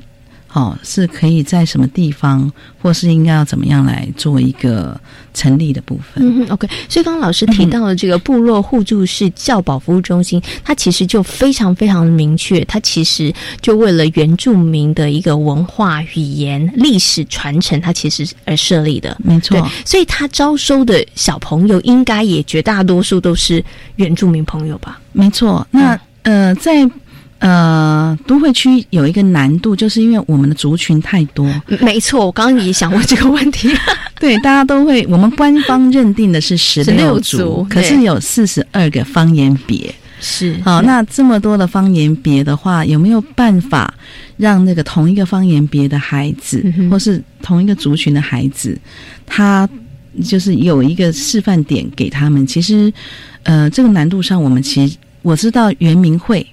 哦，是可以在什么地方，或是应该要怎么样来做一个成立的部分？嗯，OK。所以刚刚老师提到的这个部落互助式教保服务中心，它其实就非常非常明确，它其实就为了原住民的一个文化、语言、历史传承，它其实而设立的。没错，所以它招收的小朋友，应该也绝大多数都是原住民朋友吧？没错。那呃，在呃，都会区有一个难度，就是因为我们的族群太多。没错，我刚刚也想问这个问题。对，大家都会，我们官方认定的是十六族，可是有四十二个方言别。是，好，那这么多的方言别的话，有没有办法让那个同一个方言别的孩子，或是同一个族群的孩子，他就是有一个示范点给他们？其实，呃，这个难度上，我们其实我知道原民会。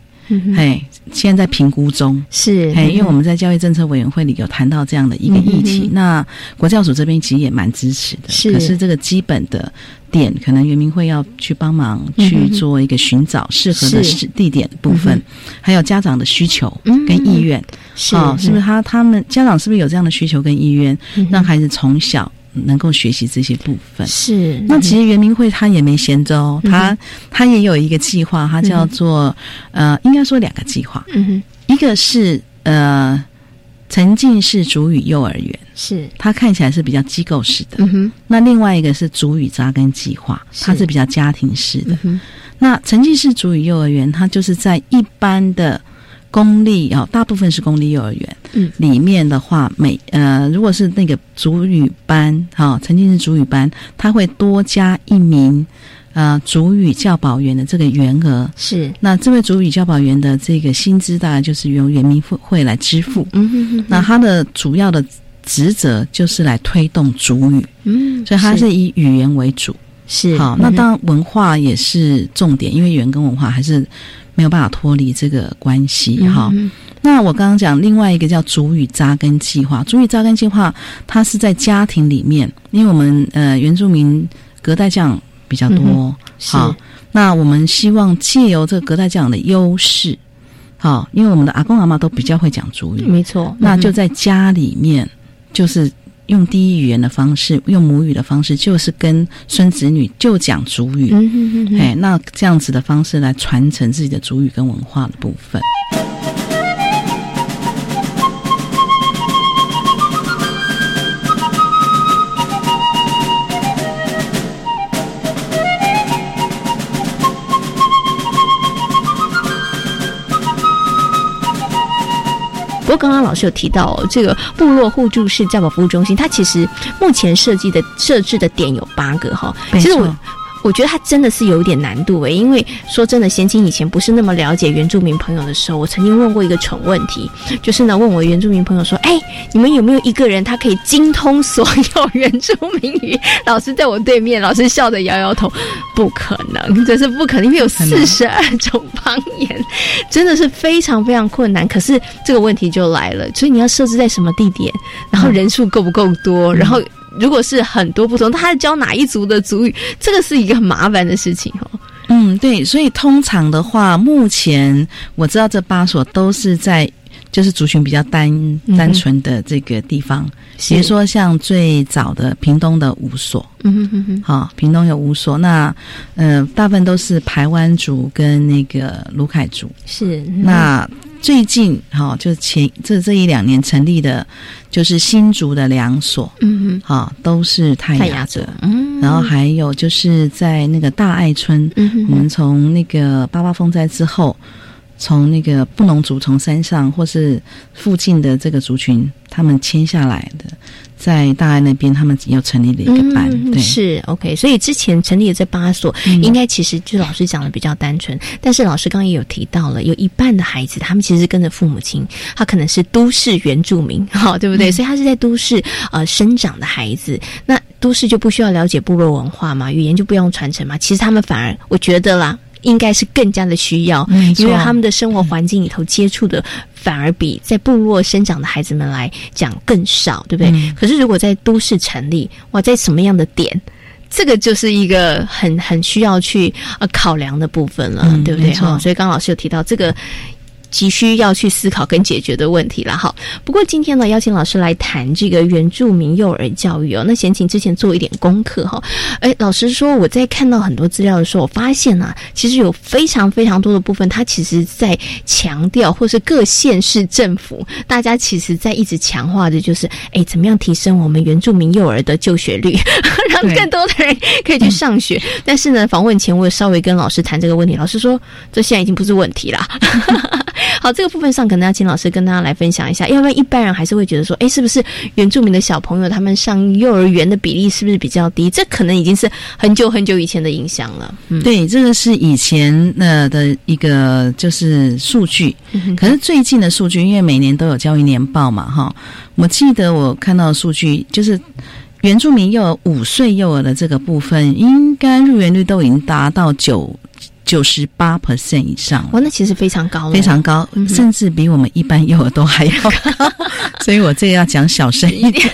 哎，现在在评估中。是哎，因为我们在教育政策委员会里有谈到这样的一个议题，那国教署这边其实也蛮支持的。是，可是这个基本的点，可能圆明会要去帮忙去做一个寻找适合的地点部分，还有家长的需求跟意愿，是是不是？他他们家长是不是有这样的需求跟意愿，让孩子从小？能够学习这些部分。是。那其实圆明会他也没闲着哦，他他也有一个计划，它叫做呃，应该说两个计划，嗯哼，一个是呃沉浸式主语幼儿园，是。它看起来是比较机构式的，嗯哼，那另外一个是主语扎根计划，它是比较家庭式的，那沉浸式主语幼儿园，它就是在一般的。公立啊，大部分是公立幼儿园。嗯，里面的话，每呃，如果是那个主语班，哈，曾经是主语班，他会多加一名呃主语教保员的这个员额。是，那这位主语教保员的这个薪资，大概就是由人民会来支付。嗯哼哼。那他的主要的职责就是来推动主语。嗯，所以他是以语言为主。是。好，那当然文化也是重点，因为语言跟文化还是。没有办法脱离这个关系哈。那我刚刚讲另外一个叫主语扎根计划，主语扎根计划它是在家庭里面，因为我们呃原住民隔代教养比较多，好，那我们希望借由这个隔代教养的优势，好，因为我们的阿公阿妈都比较会讲主语，没错，那就在家里面就是。用第一语言的方式，用母语的方式，就是跟孙子女就讲主语，哎，那这样子的方式来传承自己的主语跟文化的部分。过刚刚老师有提到这个部落互助式教保服务中心，它其实目前设计的设置的点有八个哈。其实我。我觉得他真的是有一点难度诶，因为说真的，贤青以前不是那么了解原住民朋友的时候，我曾经问过一个蠢问题，就是呢，问我原住民朋友说：“哎，你们有没有一个人他可以精通所有原住民语？” 老师在我对面，老师笑着摇摇头：“不可能，这是不可能，因为有四十二种方言，真的是非常非常困难。可是这个问题就来了，所以你要设置在什么地点，然后人数够不够多，然后。”如果是很多不同，他是教哪一族的族语，这个是一个很麻烦的事情哦。嗯，对，所以通常的话，目前我知道这八所都是在就是族群比较单单纯的这个地方，比如说像最早的屏东的五所，嗯哼哼，好，屏东有五所，那呃，大部分都是排湾族跟那个卢凯族，是那。最近哈，就前这这一两年成立的，就是新竹的两所，嗯哼，哈，都是泰雅族，嗯，然后还有就是在那个大爱村，嗯我们从那个八八风灾之后，从那个布农族从山上或是附近的这个族群，他们迁下来的。在大爱那边，他们又成立了一个班，对，是 OK。所以之前成立的这八所，应该其实就老师讲的比较单纯。但是老师刚刚也有提到了，有一半的孩子，他们其实跟着父母亲，他可能是都市原住民，哈，对不对？所以他是在都市呃生长的孩子，那都市就不需要了解部落文化嘛，语言就不用传承嘛。其实他们反而，我觉得啦。应该是更加的需要，因为他们的生活环境里头接触的反而比在部落生长的孩子们来讲更少，对不对？可是如果在都市成立，哇，在什么样的点，这个就是一个很很需要去呃考量的部分了，对不对？哈，所以刚老师有提到这个。急需要去思考跟解决的问题了哈。不过今天呢，邀请老师来谈这个原住民幼儿教育哦。那贤请之前做一点功课哈。哎，老师说，我在看到很多资料的时候，我发现啊，其实有非常非常多的部分，它其实在强调，或是各县市政府大家其实在一直强化的，就是哎，怎么样提升我们原住民幼儿的就学率，让更多的人可以去上学。但是呢，访问前我有稍微跟老师谈这个问题，老师说这现在已经不是问题啦。好，这个部分上可能要请老师跟大家来分享一下，要不然一般人还是会觉得说，哎，是不是原住民的小朋友他们上幼儿园的比例是不是比较低？这可能已经是很久很久以前的影响了。嗯，对，这个是以前呃的一个就是数据，可是最近的数据，因为每年都有教育年报嘛，哈，我记得我看到数据就是原住民幼儿五岁幼儿的这个部分，应该入园率都已经达到九。九十八 percent 以上，哇，那其实非常高，非常高，甚至比我们一般幼儿都还要高，所以我这个要讲小声一点。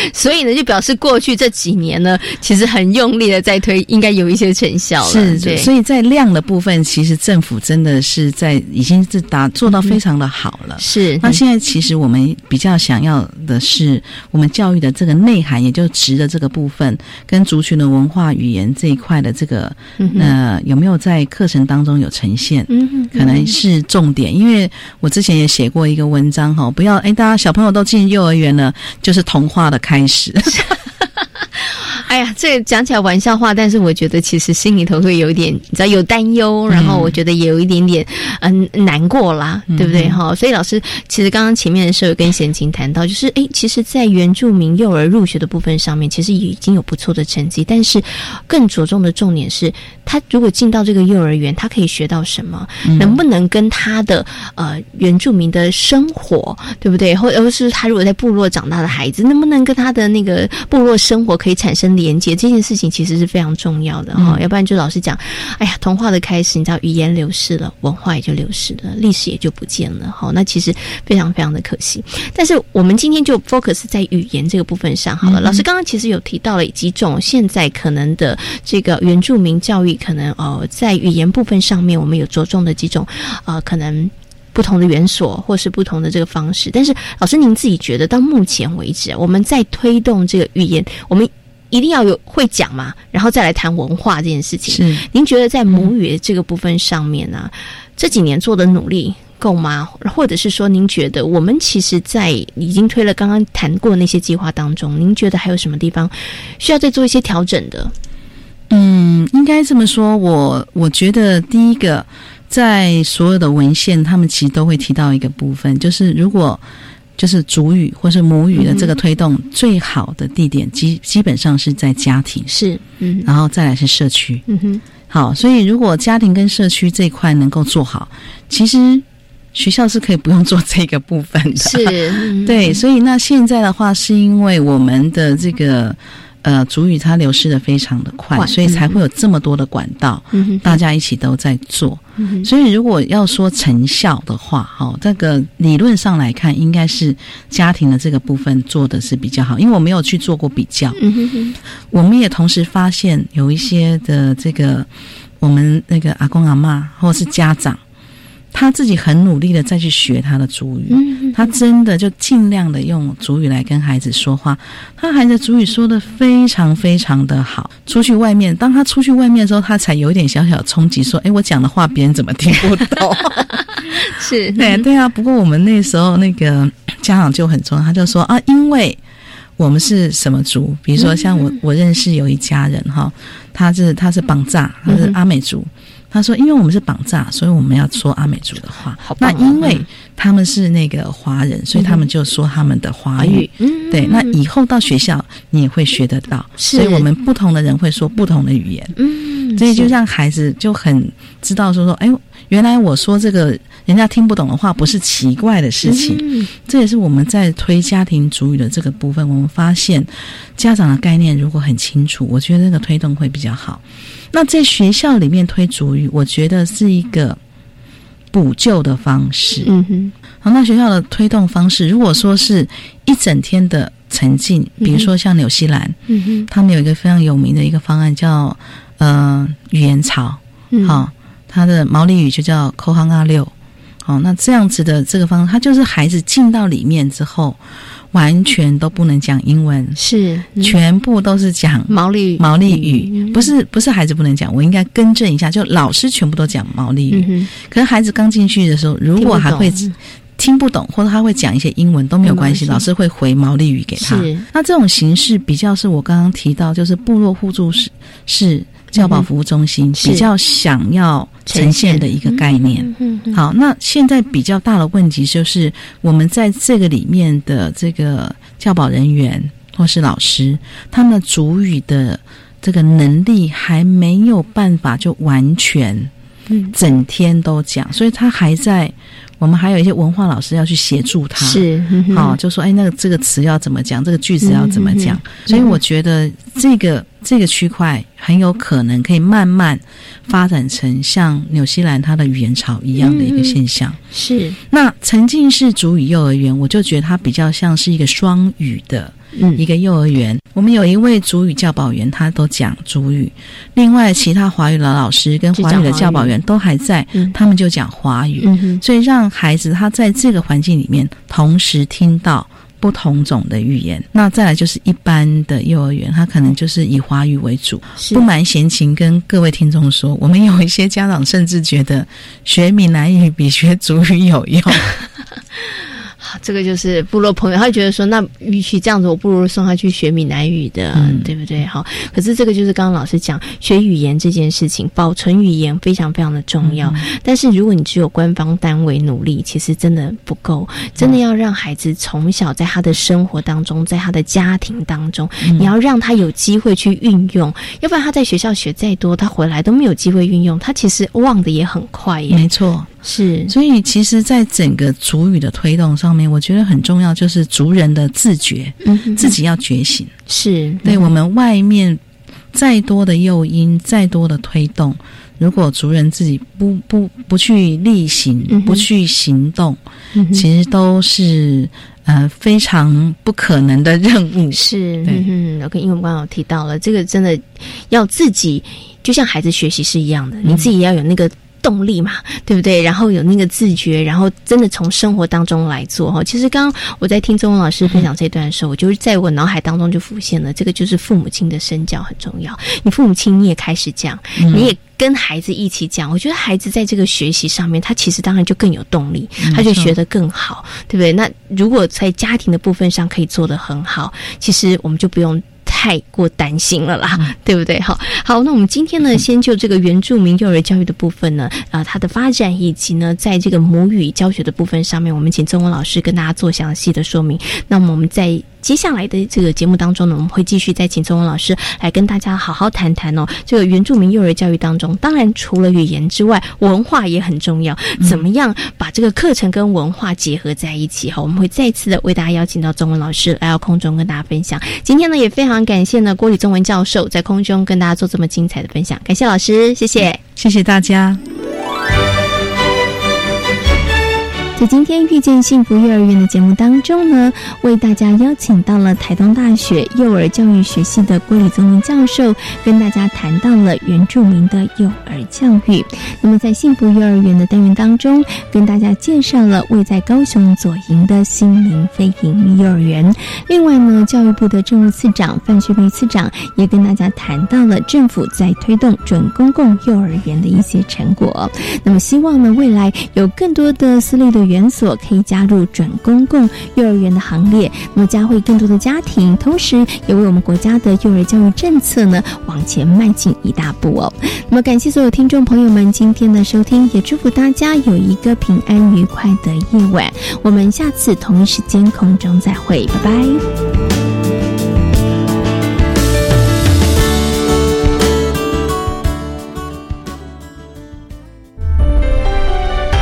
所以呢，就表示过去这几年呢，其实很用力的在推，应该有一些成效了。是，所以在量的部分，其实政府真的是在已经是达做到非常的好了。是。那现在其实我们比较想要的是，我们教育的这个内涵，也就值的这个部分，跟族群的文化语言这一块的这个，呃，有没有在课程当中有呈现？嗯，可能是重点。因为我之前也写过一个文章哈，不要哎，大家小朋友都进幼儿园了，就是童话的开始。哎呀，这讲起来玩笑话，但是我觉得其实心里头会有点，你知道有担忧，然后我觉得也有一点点嗯难过啦，对不对哈？所以老师其实刚刚前面的时候跟贤琴谈到，就是哎，其实，在原住民幼儿入学的部分上面，其实已经有不错的成绩，但是更着重的重点是，他如果进到这个幼儿园，他可以学到什么？能不能跟他的呃原住民的生活，对不对？或者是他如果在部落长大的孩子，能不能跟他的那个部落生活可以产生连接？这件事情其实是非常重要的哈，要不然就老是讲，哎呀，童话的开始，你知道语言流失了，文化也就流失了，历史也就不见了哈。那其实非常非常的可惜。但是我们今天就 focus 在语言这个部分上好了。老师刚刚其实有提到了几种现在可能的这个原住民教育，可能呃在语言部分上面，我们有着重的几种呃可能。不同的元素，或是不同的这个方式，但是老师您自己觉得到目前为止，我们在推动这个语言，我们一定要有会讲嘛，然后再来谈文化这件事情。是您觉得在母语这个部分上面呢，这几年做的努力够吗？或者是说，您觉得我们其实，在已经推了刚刚谈过那些计划当中，您觉得还有什么地方需要再做一些调整的？嗯，应该这么说，我我觉得第一个。在所有的文献，他们其实都会提到一个部分，就是如果就是主语或是母语的这个推动，最好的地点基基本上是在家庭，是，嗯，然后再来是社区，嗯哼，好，所以如果家庭跟社区这一块能够做好，其实学校是可以不用做这个部分的，是，对，所以那现在的话，是因为我们的这个。呃，主语它流失的非常的快，所以才会有这么多的管道，大家一起都在做。所以如果要说成效的话，哈，这个理论上来看，应该是家庭的这个部分做的是比较好，因为我没有去做过比较。我们也同时发现有一些的这个我们那个阿公阿妈或者是家长。他自己很努力的再去学他的主语，他真的就尽量的用主语来跟孩子说话。他孩子主语说的非常非常的好。出去外面，当他出去外面的时候，他才有一点小小冲击，说：“哎，我讲的话别人怎么听不懂？” 是，对对啊。不过我们那时候那个家长就很重要，他就说：“啊，因为我们是什么族？比如说像我，我认识有一家人哈，他是他是绑扎，他是阿美族。”他说：“因为我们是绑架，所以我们要说阿美族的话。那因为他们是那个华人，所以他们就说他们的华语。对，那以后到学校你也会学得到。所以我们不同的人会说不同的语言。嗯，所以就让孩子就很知道说说，哎呦，原来我说这个人家听不懂的话不是奇怪的事情。这也是我们在推家庭主语的这个部分，我们发现家长的概念如果很清楚，我觉得那个推动会比较好。”那在学校里面推主语，我觉得是一个补救的方式。嗯哼，好，那学校的推动方式，如果说是一整天的沉浸，比如说像纽西兰，嗯哼，他们有一个非常有名的一个方案叫呃语言潮，好，它的毛利语就叫 k o h a n a 六，好，那这样子的这个方，它就是孩子进到里面之后。完全都不能讲英文，是全部都是讲毛利毛利语，不是不是孩子不能讲，我应该更正一下，就老师全部都讲毛利语。可是孩子刚进去的时候，如果还会听不懂，或者他会讲一些英文都没有关系，老师会回毛利语给他。那这种形式比较是我刚刚提到，就是部落互助是是。教保服务中心比较想要呈现的一个概念。好，那现在比较大的问题就是，我们在这个里面的这个教保人员或是老师，他们主语的这个能力还没有办法就完全，整天都讲，所以他还在。我们还有一些文化老师要去协助他，是好，就说哎，那个这个词要怎么讲，这个句子要怎么讲。所以我觉得这个这个区块很有可能可以慢慢发展成像纽西兰它的语言潮一样的一个现象。是。那沉浸式主语幼儿园，我就觉得它比较像是一个双语的。一个幼儿园，我们有一位主语教保员，他都讲主语；另外，其他华语的老师跟华语。的教保员都还在，他们就讲华语。所以，让孩子他在这个环境里面同时听到不同种的语言。那再来就是一般的幼儿园，他可能就是以华语为主。不瞒闲情跟各位听众说，我们有一些家长甚至觉得学闽南语比学主语有用。这个就是部落朋友，他觉得说，那与其这样子，我不如送他去学闽南语的，对不对？好，可是这个就是刚刚老师讲，学语言这件事情，保存语言非常非常的重要。但是如果你只有官方单位努力，其实真的不够。真的要让孩子从小在他的生活当中，在他的家庭当中，你要让他有机会去运用，要不然他在学校学再多，他回来都没有机会运用，他其实忘的也很快。没错。是，所以其实，在整个族语的推动上面，我觉得很重要，就是族人的自觉，嗯，自己要觉醒。是，对我们外面再多的诱因，再多的推动，如果族人自己不不不去力行，不去行动，其实都是呃非常不可能的任务。是，嗯，OK，因为刚刚提到了这个，真的要自己，就像孩子学习是一样的，你自己要有那个。动力嘛，对不对？然后有那个自觉，然后真的从生活当中来做哈。其实刚刚我在听周文老师分享这段的时候，我就是在我脑海当中就浮现了，这个就是父母亲的身教很重要。你父母亲你也开始讲，你也跟孩子一起讲，我觉得孩子在这个学习上面，他其实当然就更有动力，他就学得更好，对不对？那如果在家庭的部分上可以做得很好，其实我们就不用。太过担心了啦，对不对？好，好，那我们今天呢，先就这个原住民幼儿教育的部分呢，啊，它的发展以及呢，在这个母语教学的部分上面，我们请曾文老师跟大家做详细的说明。那么我们在。接下来的这个节目当中呢，我们会继续再请钟文老师来跟大家好好谈谈哦。这个原住民幼儿教育当中，当然除了语言之外，文化也很重要。怎么样把这个课程跟文化结合在一起？哈，我们会再次的为大家邀请到钟文老师来到空中跟大家分享。今天呢，也非常感谢呢郭李宗文教授在空中跟大家做这么精彩的分享，感谢老师，谢谢，谢谢大家。在今天遇见幸福幼儿园的节目当中呢，为大家邀请到了台东大学幼儿教育学系的郭李宗教授，跟大家谈到了原住民的幼儿教育。那么在幸福幼儿园的单元当中，跟大家介绍了位在高雄左营的心灵飞营幼儿园。另外呢，教育部的政务次长范学梅次长也跟大家谈到了政府在推动准公共幼儿园的一些成果。那么希望呢，未来有更多的私立的。园所可以加入准公共幼儿园的行列，那么将会更多的家庭，同时也为我们国家的幼儿教育政策呢往前迈进一大步哦。那么感谢所有听众朋友们今天的收听，也祝福大家有一个平安愉快的夜晚。我们下次同一时间空中再会，拜拜。